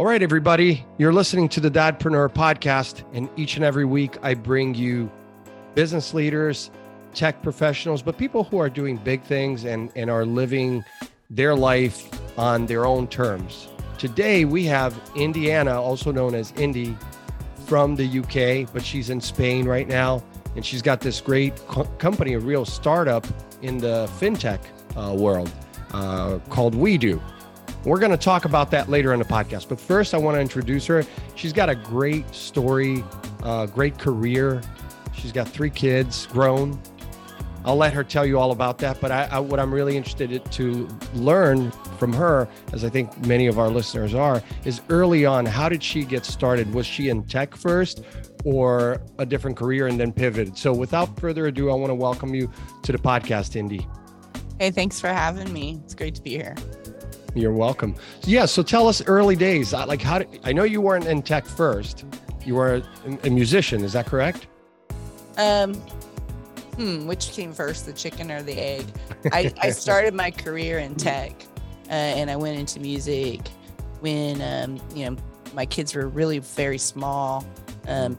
All right, everybody, you're listening to the Dadpreneur podcast, and each and every week I bring you business leaders, tech professionals, but people who are doing big things and, and are living their life on their own terms. Today we have Indiana, also known as Indy, from the UK, but she's in Spain right now, and she's got this great co- company, a real startup in the fintech uh, world uh, called WeDo. We're going to talk about that later in the podcast. But first, I want to introduce her. She's got a great story, uh, great career. She's got three kids, grown. I'll let her tell you all about that. But I, I, what I'm really interested to learn from her, as I think many of our listeners are, is early on, how did she get started? Was she in tech first or a different career and then pivoted? So without further ado, I want to welcome you to the podcast, Indy. Hey, thanks for having me. It's great to be here. You're welcome. Yeah. So tell us early days. Like, how did I know you weren't in tech first? You were a, a musician. Is that correct? Um, hmm, which came first, the chicken or the egg? I, I started my career in tech, uh, and I went into music when um, you know my kids were really very small. Um,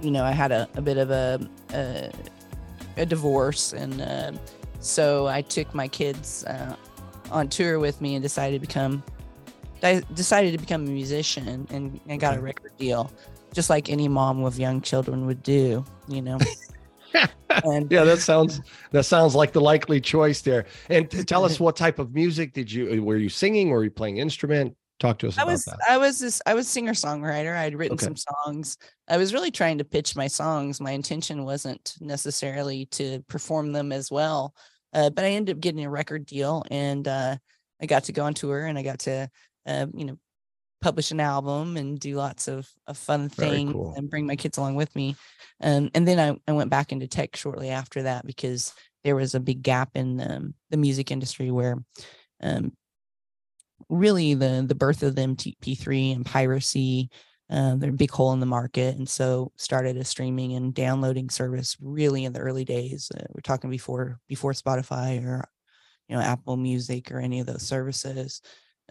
you know, I had a, a bit of a a, a divorce, and uh, so I took my kids uh, on tour with me and decided to become I decided to become a musician and, and got a record deal, just like any mom with young children would do, you know. and yeah, that sounds that sounds like the likely choice there. And tell us what type of music did you were you singing or were you playing instrument? Talk to us I about was that. I was this I was singer songwriter. I'd written Okay. some songs. I was really trying to pitch my songs. My intention wasn't necessarily to perform them as well. Uh, but I ended up getting a record deal and uh, I got to go on tour and I got to uh, you know publish an album and do lots of, of fun Very things cool. and bring my kids along with me. Um, and then I, I went back into tech shortly after that because there was a big gap in um, the music industry where um, really the the birth of the MP3 and piracy, uh, they're a big hole in the market, and so started a streaming and downloading service really in the early days. Uh, we're talking before before Spotify or you know Apple Music or any of those services,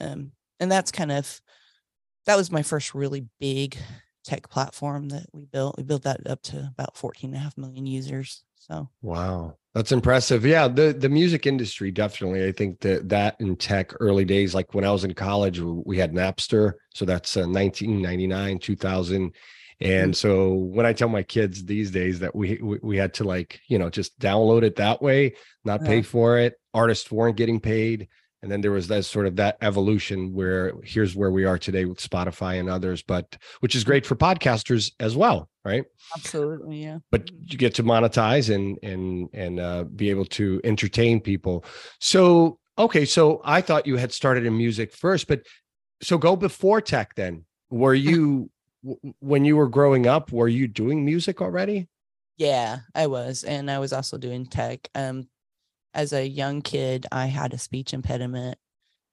um, and that's kind of that was my first really big tech platform that we built. We built that up to about 14 and a half million users. So Wow, that's impressive. Yeah, the the music industry definitely. I think that that in tech early days, like when I was in college, we had Napster. So that's uh, 1999, 2000. And so when I tell my kids these days that we, we we had to like you know just download it that way, not pay for it. Artists weren't getting paid, and then there was that sort of that evolution where here's where we are today with Spotify and others. But which is great for podcasters as well, right? absolutely, yeah. but you get to monetize and and and uh, be able to entertain people. So okay, so I thought you had started in music first, but so go before tech. Then were you when you were growing up? Were you doing music already? Yeah, I was. And I was also doing tech. Um, as a young kid, I had a speech impediment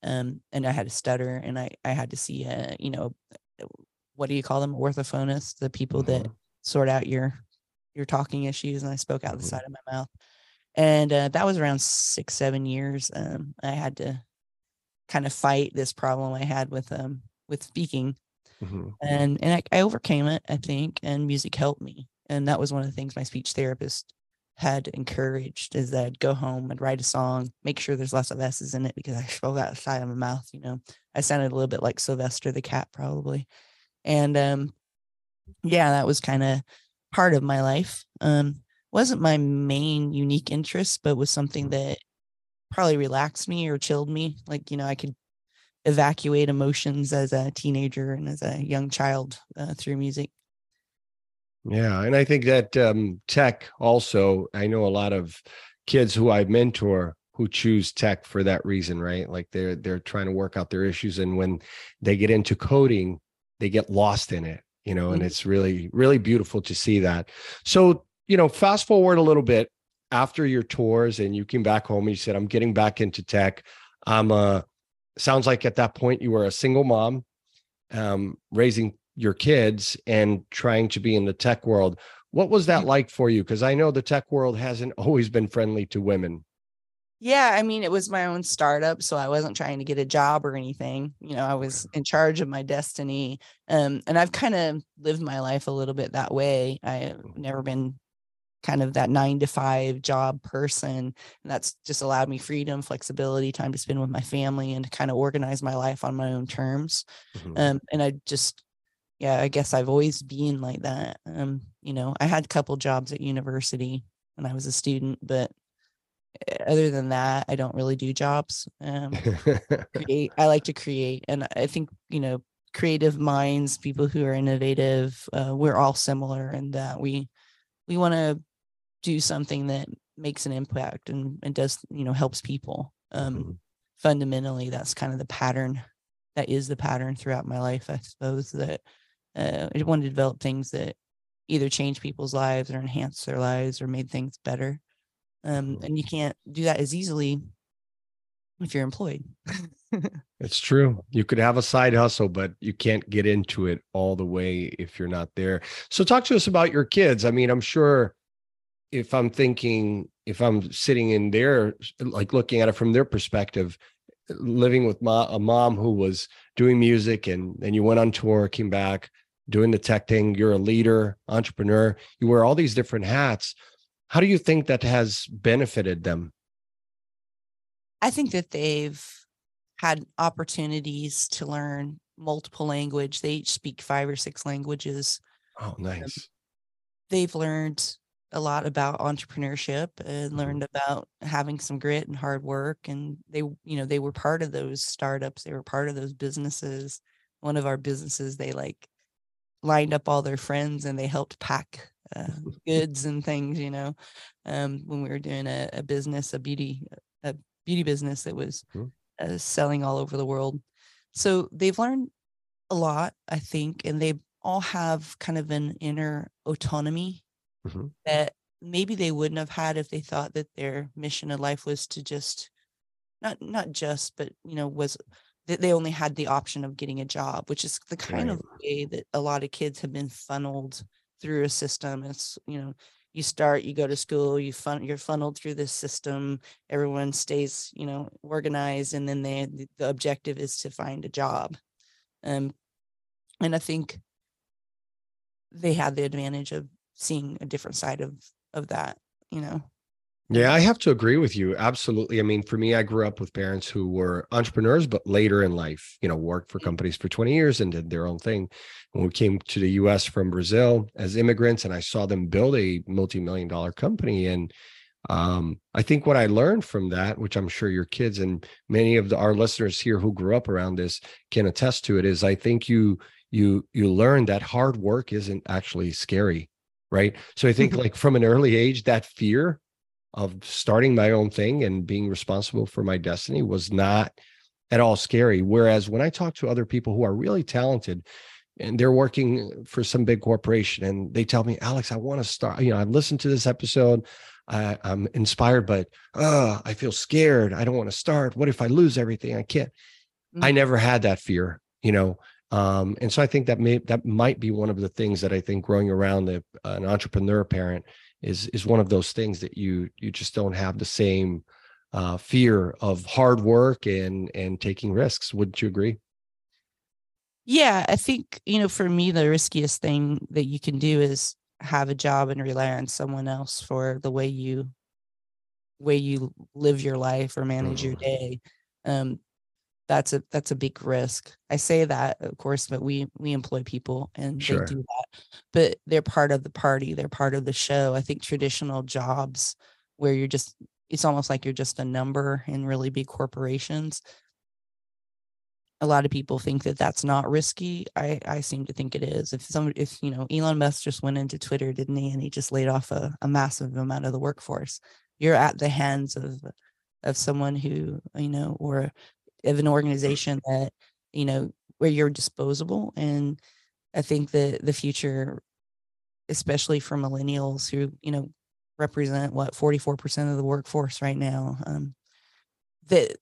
um, and I had a stutter and I, I had to see, a, you know, what do you call them? Orthophonists, the people that sort out your your talking issues. And I spoke out the Mhm. side of my mouth. And uh, that was around six, seven years. Um, I had to kind of fight this problem I had with um with speaking Mhm. and and I, I overcame it i think and music helped me and that was one of the things my speech therapist had encouraged is that i'd go home and write a song make sure there's lots of s's in it because i spoke out the side of my mouth you know? I sounded a little bit like sylvester the cat probably. And um yeah that was kind of part of my life. Um wasn't my main unique interest but was something that probably relaxed me or chilled me. Like you know i could evacuate emotions as a teenager and as a young child uh, through music. Yeah, and I think that um, tech also. I know a lot of kids who I mentor who choose tech for that reason, right? Like they're they're trying to work out their issues, and when they get into coding, they get lost in it, you know. And Mhm. it's really really beautiful to see that. So you know, fast forward a little bit after your tours, and you came back home, and you said, "I'm getting back into tech." I'm a sounds like at that point you were a single mom, um, raising your kids and trying to be in the tech world. What was that like for you? Because I know the tech world hasn't always been friendly to women. Yeah, I mean, it was my own startup, so I wasn't trying to get a job or anything. You know, I was in charge of my destiny. Um, and I've kind of lived my life a little bit that way. I've Mm-hmm. never been kind of that nine to five job person. And that's just allowed me freedom, flexibility, time to spend with my family and to kind of organize my life on my own terms. Mhm. Um, and I just, yeah, I guess I've always been like that. Um, you know, I had a couple jobs at university when I was a student, but eh, other than that, I don't really do jobs. Um, create. I like to create, and I think you know, creative minds, people who are innovative, uh, we're all similar in that we we want to do something that makes an impact and, and does you know helps people. Um, Mhm. fundamentally, that's kind of the pattern. That is the pattern throughout my life, I suppose. That uh, I want to develop things that either change people's lives or enhance their lives or made things better. Um, and you can't do that as easily if you're employed. It's true. You could have a side hustle, but you can't get into it all the way if you're not there. So, talk to us about your kids. I mean, I'm sure if I'm thinking, if I'm sitting in there, like looking at it from their perspective, living with mo- a mom who was doing music and then you went on tour, came back, doing the tech thing, you're a leader, entrepreneur, you wear all these different hats. How do you think that has benefited them? I think that they've had opportunities to learn multiple language. They each speak five or six languages. Oh, um, nice. They've learned a lot about entrepreneurship and mm-hmm. learned about having some grit and hard work. And they, you know, they were part of those startups. They were part of those businesses. One of our businesses, they like lined up all their friends and they helped pack uh, goods and things, you know, um, when we were doing a, a business, a beauty, a beauty business that was Mhm. uh, selling all over the world. So they've learned a lot, I think, and they all have kind of an inner autonomy Mhm. that maybe they wouldn't have had if they thought that their mission in life was to just not not just but you know was that they only had the option of getting a job which is the kind of way that a lot of kids have been funneled through a system. It's you know you start you go to school you fun you're funneled through this system everyone stays you know organized and then they the- the objective is to find a job. Um and i think they had the advantage of seeing a different side of of that you know Yeah, I have to agree with you. Absolutely. I mean, for me, I grew up with parents who were entrepreneurs, but later in life, you know, worked for companies for 20 years and did their own thing. When we came to the US from Brazil as immigrants, and I saw them build a multi million dollar company. And um, I think what I learned from that, which I'm sure your kids and many of the, our listeners here who grew up around this can attest to it, is I think you you you learn that hard work isn't actually scary, right? So I think Mhm. like from an early age, that fear of starting my own thing and being responsible for my destiny was not at all scary. Whereas when I talk to other people who are really talented and they're working for some big corporation and they tell me, Alex, I want to start, you know, I've listened to this episode. I, I'm inspired, but uh, I feel scared. I don't want to start. What if I lose everything? I can't. I Mhm. never had that fear, you know. Um, and so I think that may that might be one of the things that I think growing around the, an entrepreneur parent is is one of those things that you you just don't have the same uh, fear of hard work and and taking risks. Wouldn't you agree? Yeah, I think, you know, for me, the riskiest thing that you can do is have a job and rely on someone else for the way you way you live your life or manage your Mhm. day. Um, that's a that's a big risk. I say that, of course, but we we employ people and Sure. they do that. But they're part of the party, they're part of the show. I think traditional jobs where you're just it's almost like you're just a number in really big corporations a lot of people think that that's not risky. I I seem to think it is. If some if you know Elon Musk just went into Twitter, didn't he? And he just laid off a, a massive amount of the workforce. You're at the hands of of someone who you know or of an organization that you know where you're disposable. And I think that the future, especially for millennials who you know represent what 44% of the workforce right now, um, that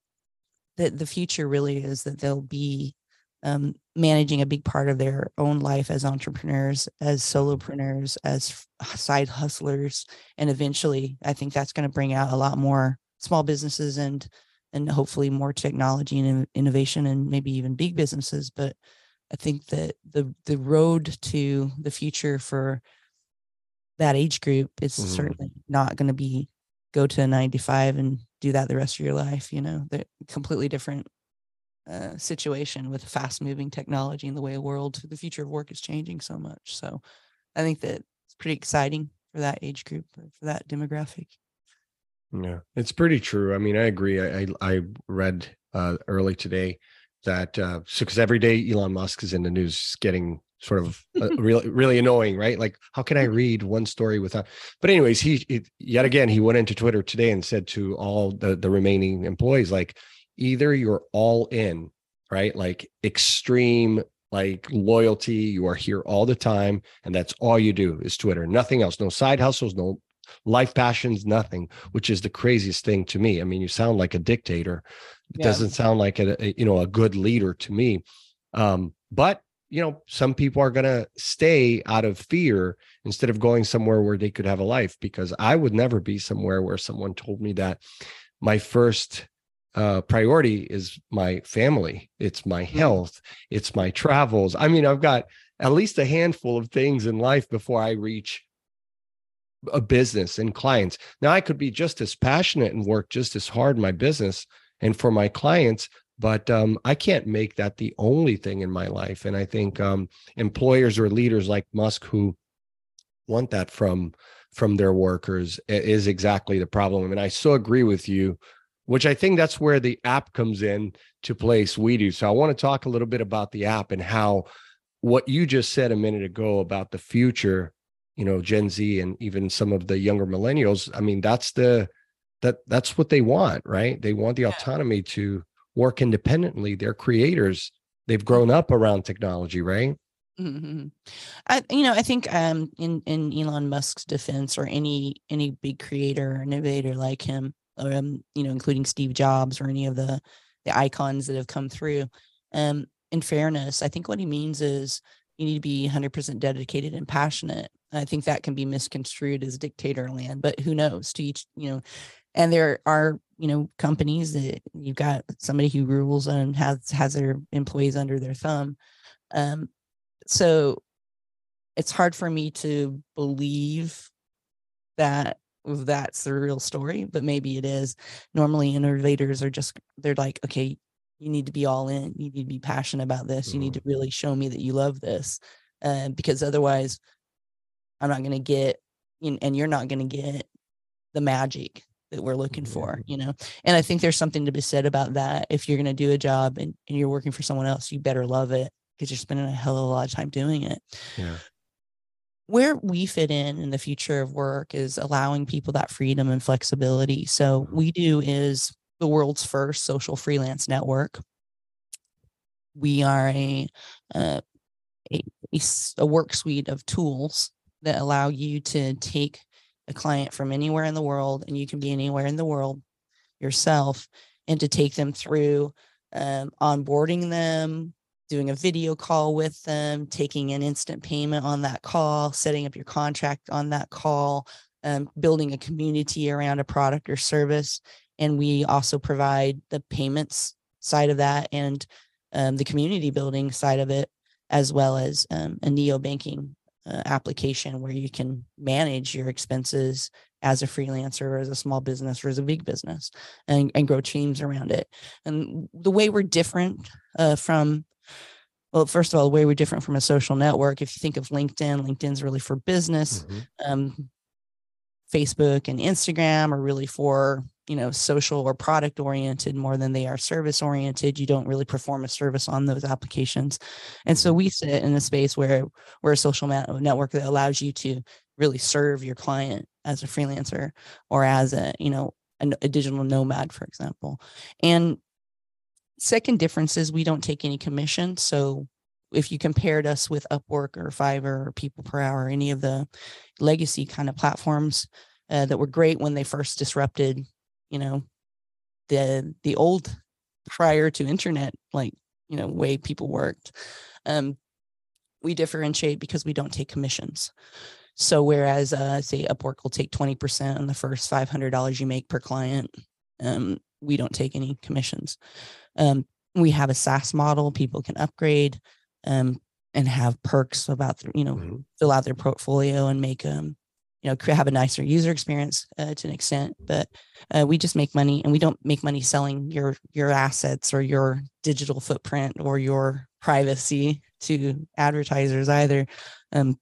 that the future really is that they'll be um, managing a big part of their own life as entrepreneurs, as solopreneurs, as side hustlers, and eventually, I think that's going to bring out a lot more small businesses and and hopefully more technology and innovation and maybe even big businesses but i think that the the road to the future for that age group is mm-hmm. certainly not going to be go to a 95 and do that the rest of your life you know? They're completely different uh, situation with fast moving technology and the way the world the future of work is changing so much. So i think that it's pretty exciting for that age group for that demographic yeah. It's pretty true i mean i agree i i, I read uh, early today that uh so because every day elon musk is in the news getting sort of uh, really really annoying right? Like how can i read one story without but anyways he, he yet again he went into twitter today and said to all the the remaining employees like either you're all in right? Like extreme like loyalty you are here all the time and that's all you do is twitter nothing else no side hustles no life passions nothing which is the craziest thing to me i mean you sound like a dictator it yeah. doesn't sound like a, a, you know a good leader to me um but you know, some people are going to stay out of fear instead of going somewhere where they could have a life because I would never be somewhere where someone told me that my first uh, priority is my family, it's my mm. health, it's my travels. I mean, I've got at least a handful of things in life before I reach a business and clients. Now, I could be just as passionate and work just as hard in my business and for my clients, but um, I can't make that the only thing in my life. And I think um, employers or leaders like Musk who want that from from their workers is exactly the problem. And I so agree with you, which I think that's where the app comes in to place WeDo. So I want to talk a little bit about the app and how what you just said a minute ago about the future, you know, Gen Z and even some of the younger millennials. I mean, that's the that that's what they want, right? They want the autonomy to work independently. They're creators. They've grown up around technology, right? Mm-hmm. I, you know, I think um, in in Elon Musk's defense, or any any big creator or innovator like him, or um, you know, including Steve Jobs or any of the the icons that have come through. Um, in fairness, I think what he means is you need to be 100% dedicated and passionate. I think that can be misconstrued as dictator land, but who knows? To each, you know, and there are you know companies that you've got somebody who rules and has has their employees under their thumb um so it's hard for me to believe that that's the real story but maybe it is normally innovators are just they're like okay you need to be all in you need to be passionate about this mm-hmm. you need mm-hmm. to really show me that you love this uh, because otherwise i'm not going to get and you're not going to get the magic that we're looking for you know? And i think there's something to be said about that. If you're going to do a job and, and you're working for someone else you better love it because you're spending a hell of a lot of time doing it. Yeah. Where we fit in in the future of work is allowing people that freedom and flexibility. So WeDo is the world's first social freelance network we are a, uh, a, a work suite of tools that allow you to take a client from anywhere in the world, and you can be anywhere in the world yourself, and to take them through um, onboarding them, doing a video call with them, taking an instant payment on that call, setting up your contract on that call, um, building a community around a product or service. And we also provide the payments side of that and um, the community building side of it, as well as um, a neo banking uh, application where you can manage your expenses as a freelancer or as a small business or as a big business and, and grow teams around it. And the way we're different uh, from, well, first of all, the way we're different from a social network, if you think of LinkedIn, LinkedIn's really for business. Mm-hmm. Um, Facebook and Instagram are really for you know social or product oriented more than they are service oriented you don't really perform a service on those applications. And so mm-hmm. we sit in a space where we're a social network that allows you to really serve your client as a freelancer or as a you know a, a digital nomad for example. And second difference is we don't take any commission. So if you compared us with upwork or fiverr or people per hour any of the legacy kind of platforms uh, that were great when they first disrupted you know the the old prior to internet like you know way people worked um we differentiate because we don't take commissions so whereas uh say upwork will take 20% on the first $500 you make per client Um, we don't take any commissions. Um, we have a SaaS model; people can upgrade um, and have perks about you know Mhm. fill out their portfolio and make um you know have a nicer user experience uh, to an extent. But uh, we just make money, and we don't make money selling your your assets or your digital footprint or your privacy to advertisers either. Um,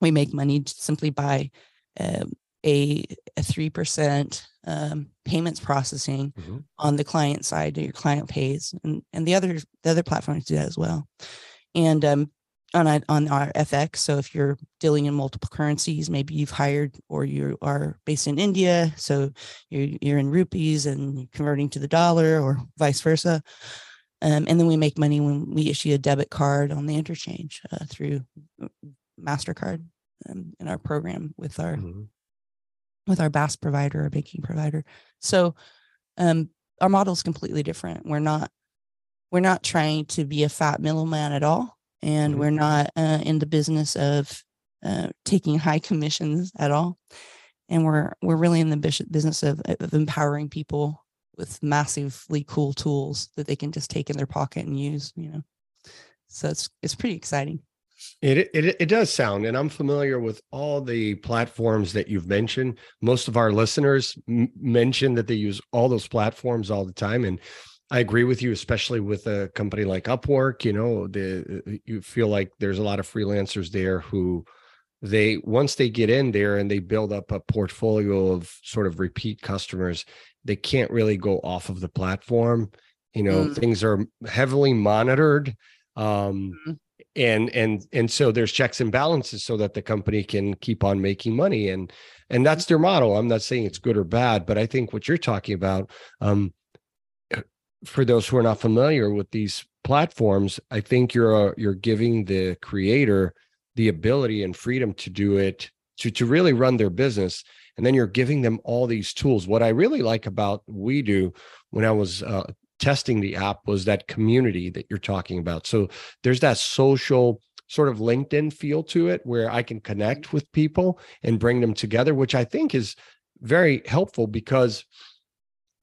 we make money simply by um, a a three percent um, payments processing Mhm. on the client side that your client pays, and and the other the other platforms do that as well. And um, on a, on our FX, so if you're dealing in multiple currencies, maybe you've hired or you are based in India, so you're you're in rupees and you're converting to the dollar, or vice versa. Um, and then we make money when we issue a debit card on the interchange uh, through Mastercard um, in our program with our Mhm. with our BaaS provider or banking provider. So um, our model is completely different. We're not we're not trying to be a fat middleman at all, and Mhm. we're not uh, in the business of uh, taking high commissions at all. And we're we're really in the business of, of empowering people with massively cool tools that they can just take in their pocket and use. You know, so it's it's pretty exciting. It, it it does sound, and I'm familiar with all the platforms that you've mentioned. Most of our listeners m- mention that they use all those platforms all the time, and I agree with you, especially with a company like Upwork. You know, the you feel like there's a lot of freelancers there who they once they get in there and they build up a portfolio of sort of repeat customers, they can't really go off of the platform. You know, Mm. things are heavily monitored. Um, Mhm. and and and so there's checks and balances so that the company can keep on making money and and that's their model i'm not saying it's good or bad but i think what you're talking about um for those who are not familiar with these platforms i think you're uh, you're giving the creator the ability and freedom to do it to to really run their business and then you're giving them all these tools. What i really like about WeDo when i was uh, testing the app was that community that you're talking about. So there's that social sort of linkedin feel to it where i can connect with people and bring them together which i think is very helpful because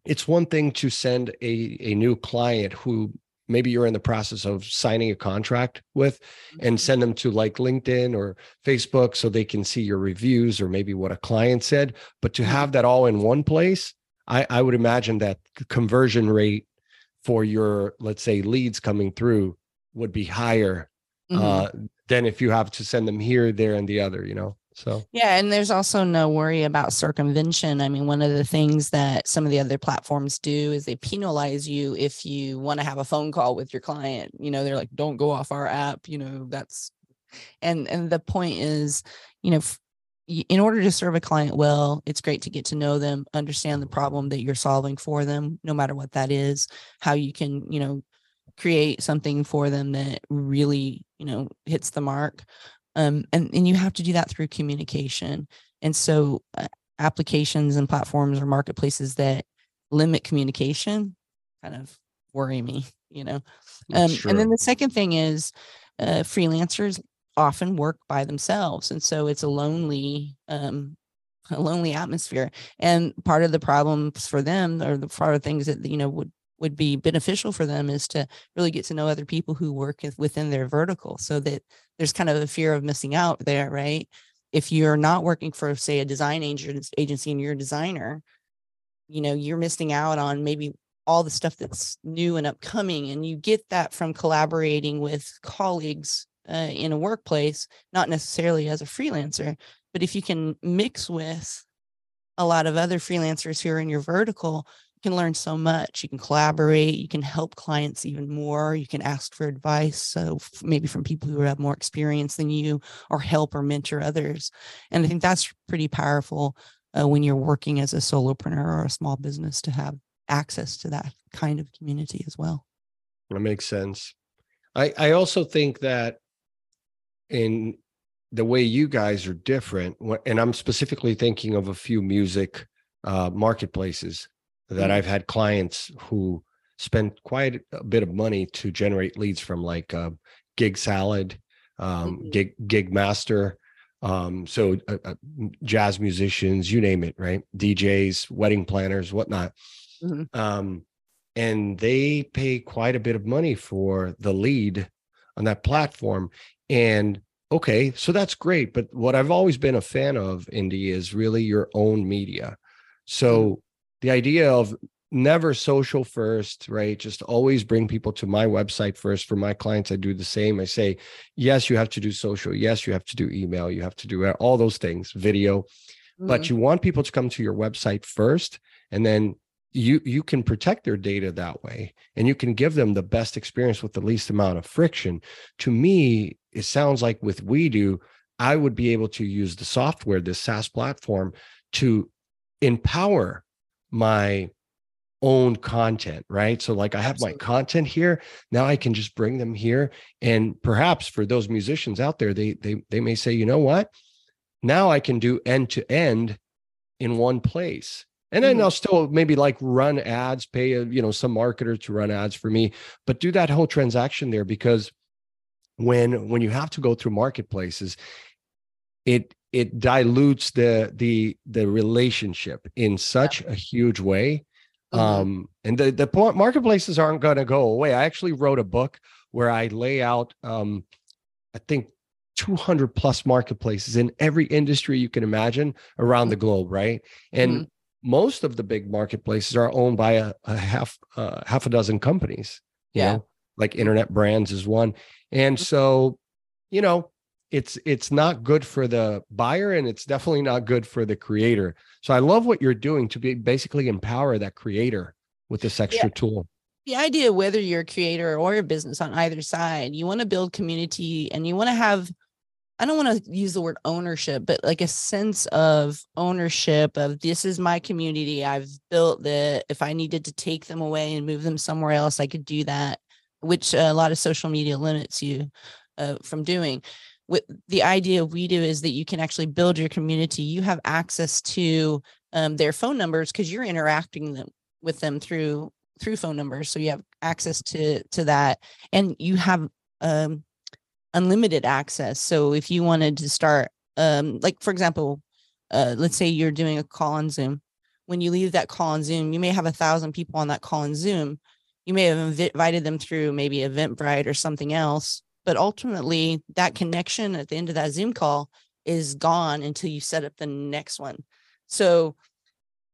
it's one thing to send a, a new client who maybe you're in the process of signing a contract with and send them to like LinkedIn or Facebook so they can see your reviews or maybe what a client said. But to have that all in one place, I, I would imagine that the conversion rate for your, let's say, leads coming through would be higher Mhm. uh, than if you have to send them here, there, and the other, you know? So, Yeah, and there's also no worry about circumvention. I mean, one of the things that some of the other platforms do is they penalize you if you want to have a phone call with your client. You know, they're like, "Don't go off our app." You know, that's and and the point is, you know, f- in order to serve a client well, it's great to get to know them, understand the problem that you're solving for them, no matter what that is, how you can, you know, create something for them that really, you know, hits the mark um, and and you have to do that through communication. And so uh, applications and platforms or marketplaces that limit communication kind of worry me you know? Um, and then the second thing is uh, freelancers often work by themselves. And so it's a lonely um, a lonely atmosphere. And part of the problems for them or the part of things that you know would would be beneficial for them is to really get to know other people who work within their vertical so that there's kind of a fear of missing out there right? If you're not working for say a design agency and you're a designer you know you're missing out on maybe all the stuff that's new and upcoming and you get that from collaborating with colleagues uh, in a workplace not necessarily as a freelancer but if you can mix with a lot of other freelancers who are in your vertical can learn so much you can collaborate you can help clients even more you can ask for advice so maybe from people who have more experience than you or help or mentor others and i think that's pretty powerful uh, when you're working as a solopreneur or a small business to have access to that kind of community as well That makes sense. I I also think that in the way you guys are different, and I'm specifically thinking of a few music uh, marketplaces that Mhm. I've had clients who spend quite a bit of money to generate leads from, like uh, Gig Salad, um, Mhm. Gig Gig Master. Um, so uh, uh, jazz musicians, you name it, right? DJs, wedding planners, whatnot mm-hmm. um, and they pay quite a bit of money for the lead on that platform. And okay, so that's great. But what I've always been a fan of, Indy, is really your own media. So mm-hmm. The idea of never social first, right? Just always bring people to my website first. For my clients, I do the same. I say, yes, you have to do social. Yes, you have to do email. You have to do all those things, video. Mm-hmm. But you want people to come to your website first. And then you you can protect their data that way and you can give them the best experience with the least amount of friction to me it sounds like with WeDo i would be able to use the software this saas platform to empower my own content right? So like i have Absolutely. my content here. Now i can just bring them here. And perhaps for those musicians out there they they they may say you know what? Now i can do end to end in one place. And then mm-hmm. I'll still maybe like run ads, pay a, you know some marketer to run ads for me, but do that whole transaction there because when when you have to go through marketplaces, it it dilutes the the the relationship in such yeah. a huge way. Mm-hmm. Um, and the the marketplaces aren't going to go away. I actually wrote a book where I lay out um, I think 200 plus marketplaces in every industry you can imagine around the globe, right? And mm-hmm most of the big marketplaces are owned by a, a half uh, half a dozen companies. yeah, know? like Internet Brands is one, and mm-hmm. so you know it's it's not good for the buyer and it's definitely not good for the creator. So I love what you're doing to be basically empower that creator with this extra yeah. tool the idea whether you're a creator or a business on either side you want to build community and you want to have I don't want to use the word ownership, but like a sense of ownership of this is my community. I've built it. If I needed to take them away and move them somewhere else, I could do that, which a lot of social media limits you uh, from doing. With the idea we do is that you can actually build your community. You have access to um, their phone numbers because you're interacting them with them through through phone numbers. So you have access to to that, and you have um, unlimited access. So if you wanted to start, um, like for example, uh, let's say you're doing a call on Zoom. When you leave that call on Zoom, you may have a thousand people on that call on Zoom. You may have invited them through maybe Eventbrite or something else, but ultimately that connection at the end of that Zoom call is gone until you set up the next one. So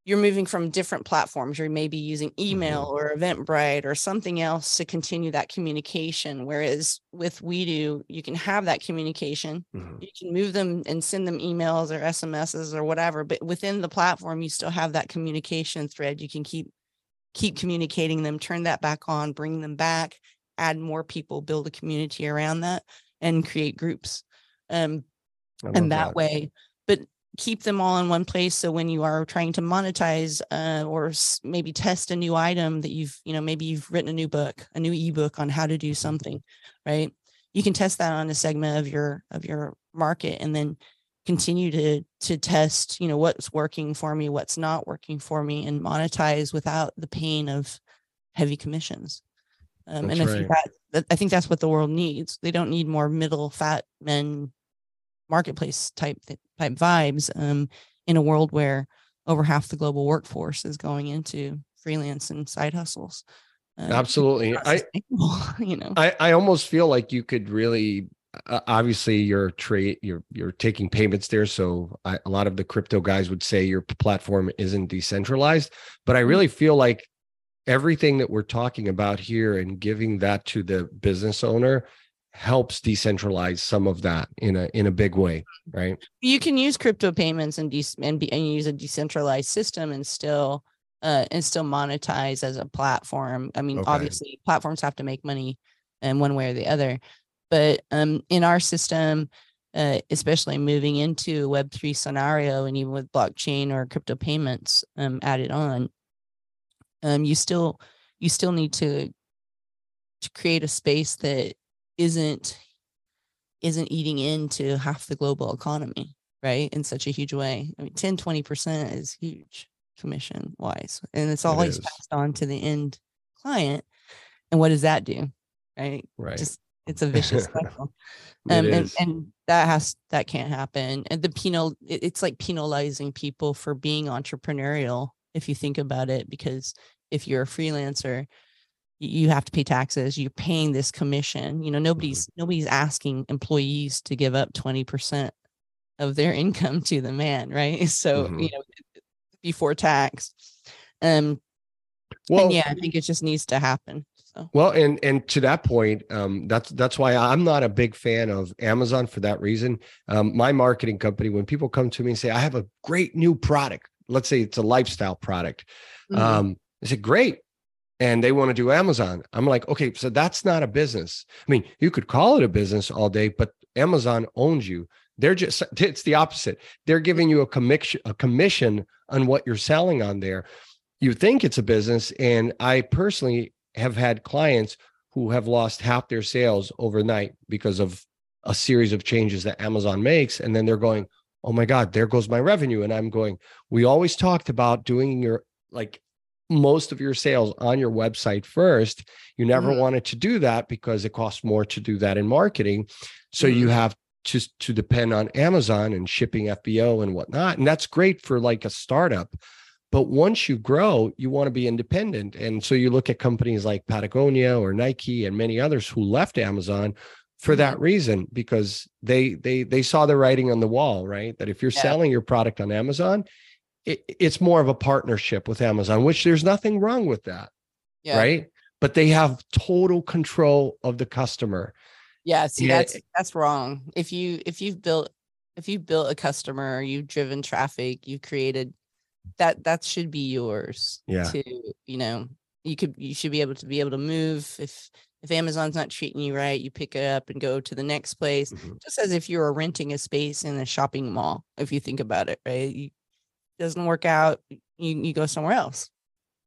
you're moving from different platforms. You're maybe using email mm-hmm. or Eventbrite or something else to continue that communication. Whereas with WeDo, you can have that communication. Mm-hmm. You can move them and send them emails or SMSs or whatever. But within the platform, you still have that communication thread. You can keep keep communicating them, turn that back on, bring them back, add more people, build a community around that, and create groups. Um, and that, that. way, but keep them all in one place. So when you are trying to monetize uh, or maybe test a new item that you've you know maybe you've written a new book a new ebook on how to do something right? You can test that on a segment of your of your market and then continue to to test you know what's working for me what's not working for me and monetize without the pain of heavy commissions um, and i right. think that i think that's what the world needs they don't need more middle fat men marketplace type type vibes um, in a world where over half the global workforce is going into freelance and side hustles. Uh, Absolutely, I you know I I almost feel like you could really uh, obviously you're trade you're you're taking payments there so I, a lot of the crypto guys would say your platform isn't decentralized but i mm-hmm. really feel like everything that we're talking about here and giving that to the business owner helps decentralize some of that in a in a big way right? You can use crypto payments and de- and, be, and use a decentralized system and still uh and still monetize as a platform. I mean okay. obviously platforms have to make money in one way or the other. But um in our system uh, especially moving into a web3 scenario and even with blockchain or crypto payments um, added on um, you still you still need to to create a space that isn't isn't eating into half the global economy right in such a huge way. I mean 10 20% is huge commission wise and it's always it passed on to the end client and what does that do right? Right. just it's a vicious cycle. Um, and, and that has that can't happen and the penal it's like penalizing people for being entrepreneurial if you think about it, because if you're a freelancer, you have to pay taxes you're paying this commission you know nobody's mm-hmm. nobody's asking employees to give up 20% of their income to the man right so mm-hmm. you know before tax um well and yeah i think it just needs to happen so. well and and to that point um that's that's why i'm not a big fan of amazon for that reason um my marketing company when people come to me and say i have a great new product let's say it's a lifestyle product mm-hmm. um I said, great and they want to do Amazon. I'm like, okay, so that's not a business. I mean, you could call it a business all day, but Amazon owns you. They're just it's the opposite. They're giving you a commission a commission on what you're selling on there. You think it's a business and I personally have had clients who have lost half their sales overnight because of a series of changes that Amazon makes and then they're going, "Oh my god, there goes my revenue." And I'm going, "We always talked about doing your like most of your sales on your website first. You never mm-hmm. wanted to do that because it costs more to do that in marketing. So mm-hmm. you have to, to depend on Amazon and shipping FBO and whatnot. And that's great for like a startup. But once you grow, you want to be independent. And so you look at companies like Patagonia or Nike and many others who left Amazon for that mm-hmm. reason because they they they saw the writing on the wall, right? That if you're yeah. selling your product on Amazon, it, it's more of a partnership with Amazon, which there's nothing wrong with that. Yeah. Right. But they have total control of the customer. Yeah. See, yeah. that's that's wrong. If you if you've built if you've built a customer, you've driven traffic, you've created that that should be yours. Yeah. To, you know, you could you should be able to be able to move if if Amazon's not treating you right, you pick it up and go to the next place. Mm-hmm. Just as if you were renting a space in a shopping mall, if you think about it, right? You, doesn't work out, you you go somewhere else.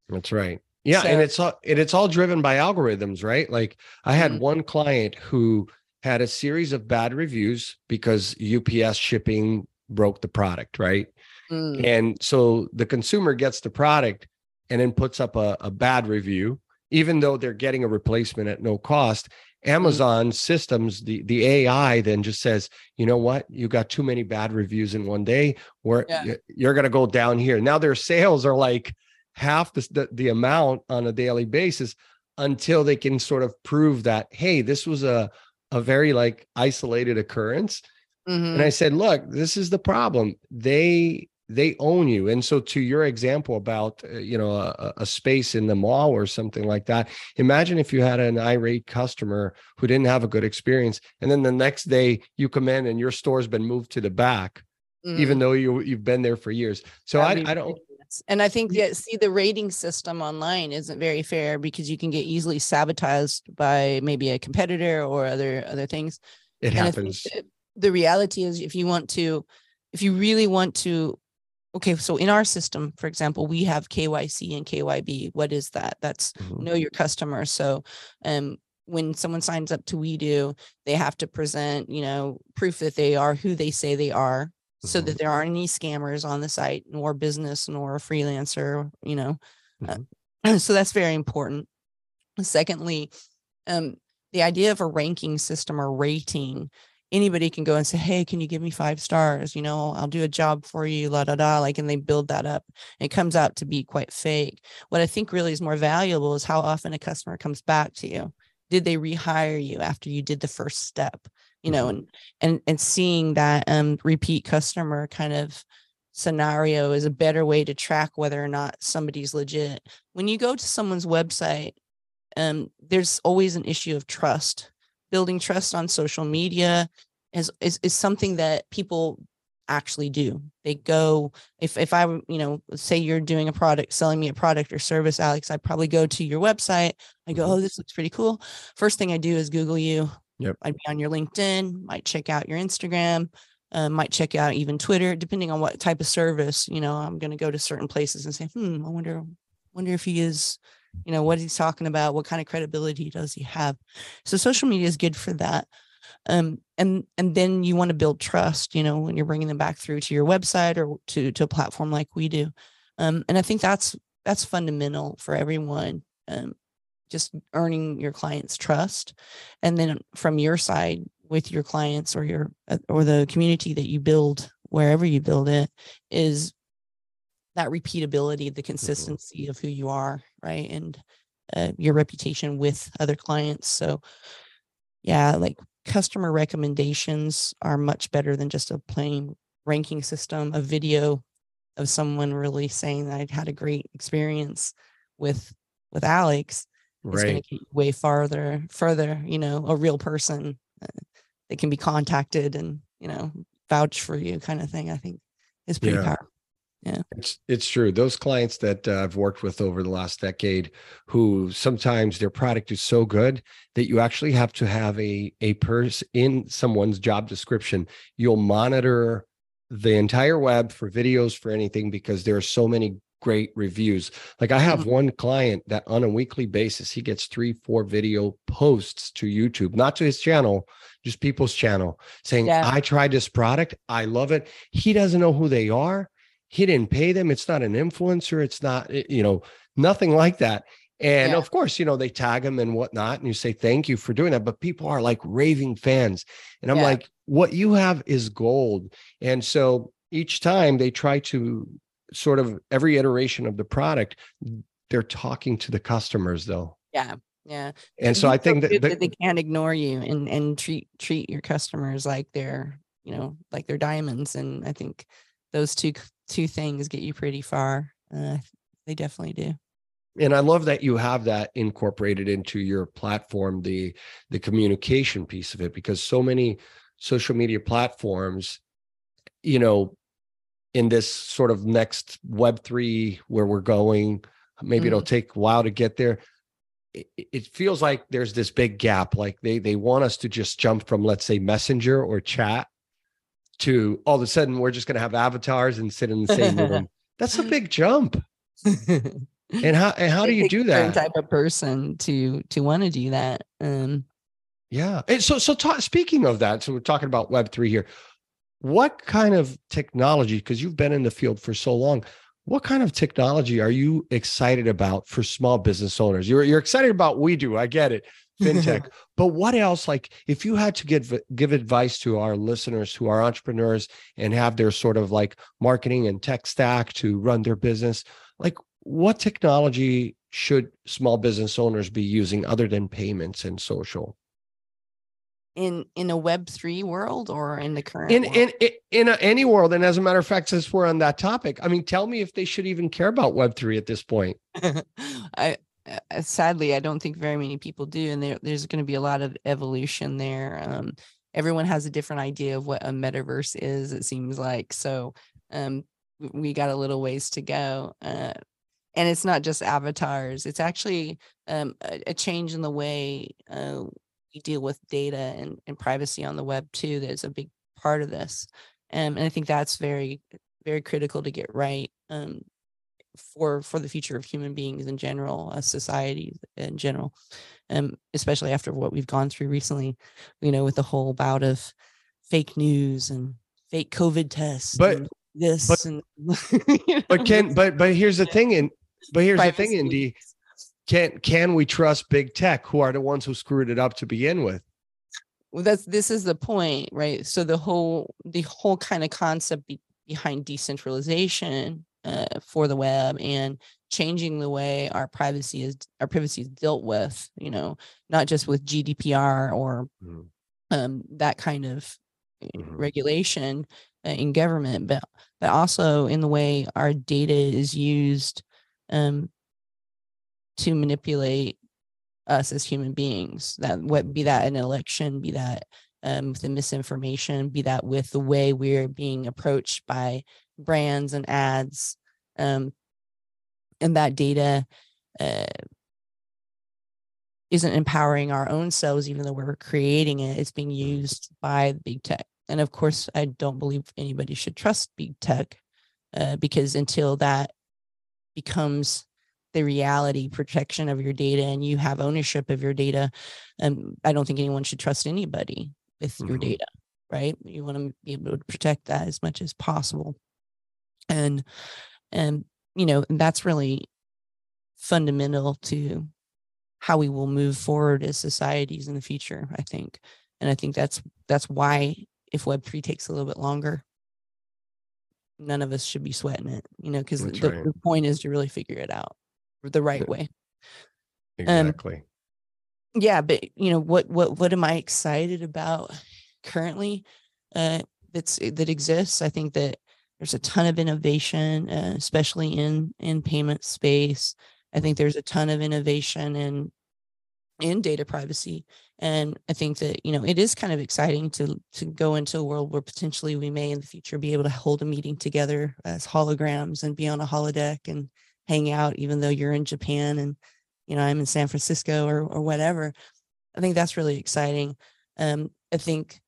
That's right. Yeah, so, and it's all and it's all driven by algorithms, right? Like I had mm-hmm. one client who had a series of bad reviews because UPS shipping broke the product, right? Mm. And so the consumer gets the product and then puts up a, a bad review, even though they're getting a replacement at no cost. Mm-hmm. Amazon systems, the the AI then just says, you know what, you got too many bad reviews in one day, where yeah. you're going to go down here. Now their sales are like half the, the the amount on a daily basis until they can sort of prove that hey, this was a a very like isolated occurrence. Mm-hmm. And I said, look, this is the problem. They they own you and so to your example about uh, you know a, a, space in the mall or something like that imagine if you had an irate customer who didn't have a good experience and then the next day you come in and your store's been moved to the back mm. even though you you've been there for years so I, I don't and I think that see the rating system online isn't very fair because you can get easily sabotaged by maybe a competitor or other other things. It and happens. The reality is if you want to if you really want to okay so in our system for example we have kyc and kyb what is that that's mm-hmm. know your customer so um when someone signs up to WeDo, they have to present, you know, proof that they are who they say they are, mm-hmm. so that there aren't any scammers on the site, nor business, nor a freelancer, you know. Uh, mm-hmm. Uh, so that's very important. Secondly, um, the idea of a ranking system or rating anybody can go and say, Hey, can you give me five stars? You know, I'll do a job for you, la da da. Like, and they build that up. It comes out to be quite fake. What I think really is more valuable is how often a customer comes back to you. Did they rehire you after you did the first step? You know, mm-hmm. and and and seeing that um repeat customer kind of scenario is a better way to track whether or not somebody's legit. When you go to someone's website, um, there's always an issue of trust building trust on social media is, is, is something that people actually do. They go if if I you know say you're doing a product, selling me a product or service, Alex, I probably go to your website. I go, oh, mm-hmm. this looks pretty cool. First thing I do is Google you. Yep. I'd be on your LinkedIn, might check out your Instagram, uh, might check out even Twitter, depending on what type of service. You know, I'm going to go to certain places and say, hmm, I wonder, wonder if he is you know what he's talking about what kind of credibility does he have? So social media is good for that. Um, and and then you want to build trust you know when you're bringing them back through to your website or to to a platform like WeDo um, and i think that's that's fundamental for everyone um, just earning your clients trust. And then from your side with your clients or your uh, or the community that you build wherever you build it is that repeatability, the consistency of who you are, right? And uh, your reputation with other clients. So, yeah, like customer recommendations are much better than just a plain ranking system. A video of someone really saying that I had a great experience with with Alex is going to get you way farther, further. You know, a real person uh, that can be contacted and you know vouch for you, kind of thing. I think is pretty yeah. powerful. Yeah, it's it's true. Those clients that uh, I've worked with over the last decade, who sometimes their product is so good that you actually have to have a a person in someone's job description. You'll monitor the entire web for videos for anything because there are so many great reviews. Like I have mm-hmm. one client that on a weekly basis he gets three, four video posts to YouTube, not to his channel, just people's channel, saying, yeah. "I tried this product, I love it." He doesn't know who they are he didn't pay them. It's not an influencer. It's not, eh, you know, nothing like that. And yeah. of course, you know, they tag him and whatnot, and you say thank you for doing that. But people are like raving fans. And I'm yeah. like, what you have is gold. And so each time they try to sort of every iteration of the product, they're talking to the customers though. Yeah. Yeah. And so I think that, that, they can't ignore you and and treat treat your customers like they're, you know, like they're diamonds. And I think those two two things get you pretty far. Uh, they definitely do. And I love that you have that incorporated into your platform, the the communication piece of it, because so many social media platforms, you know, in this sort of next Web three where we're going, maybe mm-hmm. it'll take a while to get there. It, it feels like there's this big gap. Like they they want us to just jump from, let's say, Messenger or chat to all of a sudden we're just going to have avatars and sit in the same room. That's a big jump. and how and how do you do that? Type of person to to want to do that. Um, yeah. And so so talk, speaking of that, so we're talking about Web three here. What kind of technology? Because you've been in the field for so long. What kind of technology are you excited about for small business owners? You're you're excited about WeDo. I get it fintech. but what else? Like, if you had to give give advice to our listeners who are entrepreneurs and have their sort of like marketing and tech stack to run their business, like what technology should small business owners be using other than payments and social? in in a web 3 world or in the current in world? in in, in a, any world and as a matter of fact since we're on that topic i mean tell me if they should even care about web 3 at this point i uh, sadly, I don't think very many people do, and there, there's going to be a lot of evolution there. Um, everyone has a different idea of what a metaverse is. It seems like so. Um, we got a little ways to go, uh, and it's not just avatars. It's actually um, a, a, change in the way uh, we deal with data and, and privacy on the web too. That's a big part of this, um, and I think that's very very critical to get right. Um, for for the future of human beings in general, a society in general, um, especially after what we've gone through recently, you know, with the whole bout of fake news and fake COVID tests, but this but, and you know, but can but but here's the thing, and but here's the thing, Indy. Can can we trust big tech, who are the ones who screwed it up to begin with? Well, that's this is the point, right? So the whole the whole kind of concept be, behind decentralization uh, for the web and changing the way our privacy is our privacy is dealt with you know not just with gdpr or mm-hmm. um, that kind of eh, mm-hmm. regulation uh, in government but but also in the way our data is used um, to manipulate us as human beings that what be that an election be that um, with the misinformation be that with the way we're being approached by brands and ads um, and that data uh, isn't empowering our own selves even though we're creating it. It's being used by big tech. And of course i don't believe anybody should trust big tech uh, because until that becomes the reality protection of your data and you have ownership of your data um, i don't think anyone should trust anybody with mm-hmm. your data right? You want to be able to protect that as much as possible and and you know that's really fundamental to how we will move forward as societies in the future i think and i think that's that's why if web3 takes a little bit longer none of us should be sweating it, you know, because the, right. the point is to really figure it out the right Yeah. way. Exactly. yeah but you know what what what am i excited about currently uh that's that exists i think that there's a ton of innovation uh, especially in in payment space. I think there's a ton of innovation in in data privacy. And i think that you know it is kind of exciting to to go into a world where potentially we may in the future be able to hold a meeting together as holograms and be on a holodeck and hang out even though you're in japan and you know i'm in san francisco or or whatever. I think that's really exciting. Um i think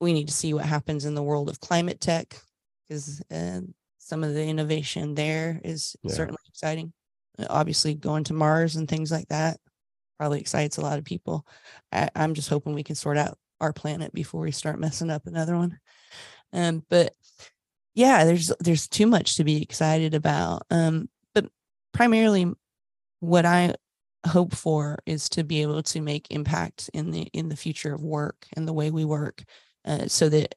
we need to see what happens in the world of climate tech because uh, some of the innovation there is Yeah. certainly exciting. Uh, obviously going to mars and things like that probably excites a lot of people. I, i'm just hoping we can sort out our planet before we start messing up another one. Um but yeah there's there's too much to be excited about um but primarily what I hope for is to be able to make impact in the in the future of work and the way we work, uh, so that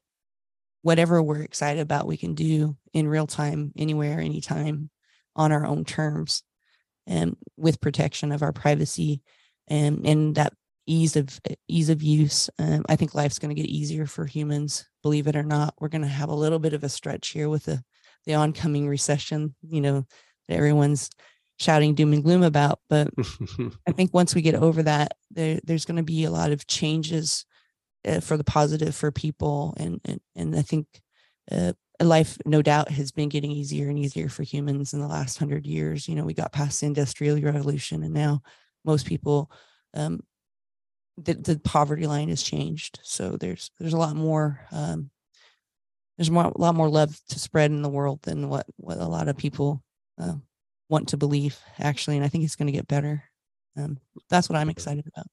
whatever we're excited about, we can do in real time, anywhere, anytime, on our own terms, and with protection of our privacy and and that ease of ease of use. Um, I think life's going to get easier for humans. Believe it or not, we're going to have a little bit of a stretch here with the the oncoming recession. You know, that everyone's shouting doom and gloom about. But I think once we get over that, there, there's going to be a lot of changes uh, for the positive for people, and and, and I think uh, life, no doubt, has been getting easier and easier for humans in the last hundred years. You know, we got past the industrial revolution, and now most people, um, the the poverty line has changed. So there's there's a lot more. Um, there's more, a lot more love to spread in the world than what what a lot of people uh, want to believe actually and i think it's going to get better um, that's what i'm excited about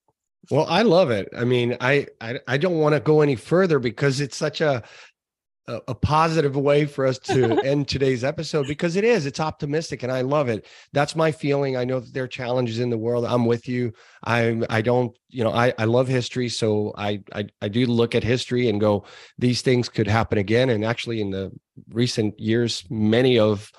Well, I love it. I mean, I I, I don't want to go any further because it's such a a, a positive way for us to end today's episode because it is. It's optimistic, and I love it. That's my feeling. I know that there are challenges in the world. I'm with you. I I don't. You know, I I love history, so I I I do look at history and go, these things could happen again. And actually, in the recent years, many of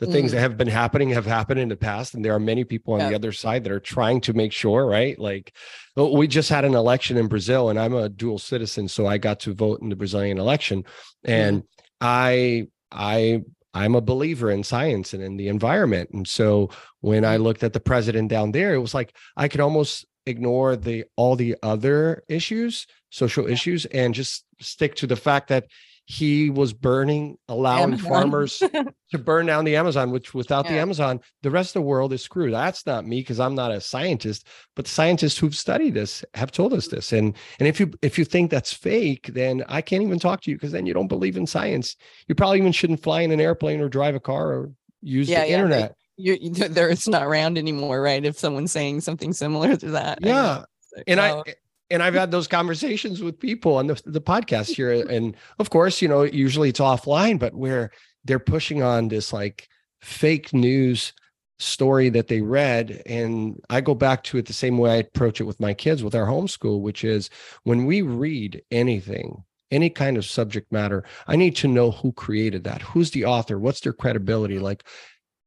the things Mm. that have been happening have happened in the past and there are many people on Yeah. the other side that are trying to make sure right? Like we just had an election in brazil and i'm a dual citizen so i got to vote in the brazilian election. And i i i'm a believer in science and in the environment. And so when i looked at the president down there it was like i could almost ignore the all the other issues social issues and just stick to the fact that he was burning allowing Amazon. farmers to burn down the Amazon, which without the Amazon, the rest of the world is screwed. That's not me because I'm not a scientist, but the scientists who've studied this have told us this. And and if you if you think that's fake, then I can't even talk to you because then you don't believe in science. You probably even shouldn't fly in an airplane or drive a car or use Yeah, the yeah, internet. you, you there it's not around anymore right if someone's saying something similar to that Yeah. So, and. I oh. And I've had those conversations with people on the, the podcast here. And of course, you know, usually it's offline, but where they're pushing on this like fake news story that they read. And I go back to it the same way I approach it with my kids with our homeschool, which is when we read anything, any kind of subject matter, I need to know who created that. Who's the author? What's their credibility? Like,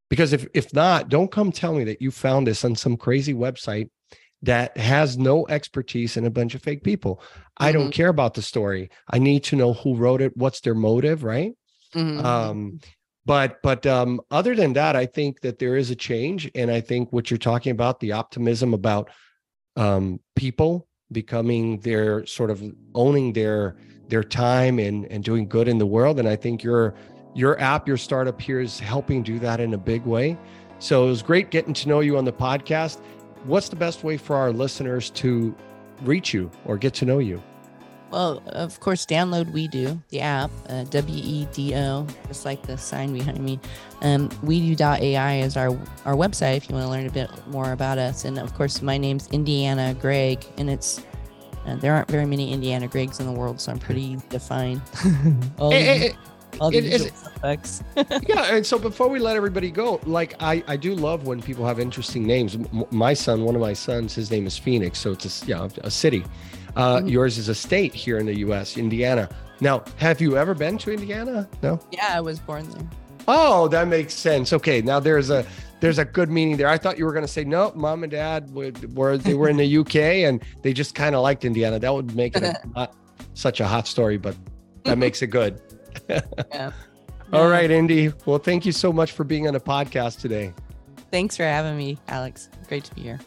because if if not, don't come tell me that you found this on some crazy website that has no expertise and a bunch of fake people. I don't care about the story. I need to know who wrote it, what's their motive, right? Mhm. Um, but but um, other than that, I think that there is a change, and I think what you're talking about, the optimism about um, people becoming their sort of owning their their time and and doing good in the world, and I think your your app, your startup here is helping do that in a big way. So it was great getting to know you on the podcast. What's the best way for our listeners to reach you or get to know you? well of course download WeDo the app uh, w-e-d-o just like the sign behind me um, wedo.ai is our our website if you want to learn a bit more about us and of course my name's Indiana Gregg and it's uh, there aren't very many Indiana Greggs in the world so i'm pretty defined. to find all, Eh, the, eh, all the it usual suspects yeah and so before we let everybody go like i i do love when people have interesting names M- my son one of my sons his name is phoenix so it's a yeah a city uh Mhm. yours is a state here in the us indiana Now, have you ever been to Indiana? No. Yeah, I was born there. Oh, that makes sense. Okay, now there's a there's a good meaning there. I thought you were going to say no. Mom and dad would, were they were in the UK and they just kind of liked Indiana. That would make it a, not such a hot story, but that makes it good. Yeah. All right, Indy. Well, thank you so much for being on the podcast today. Thanks for having me, Alex. Great to be here.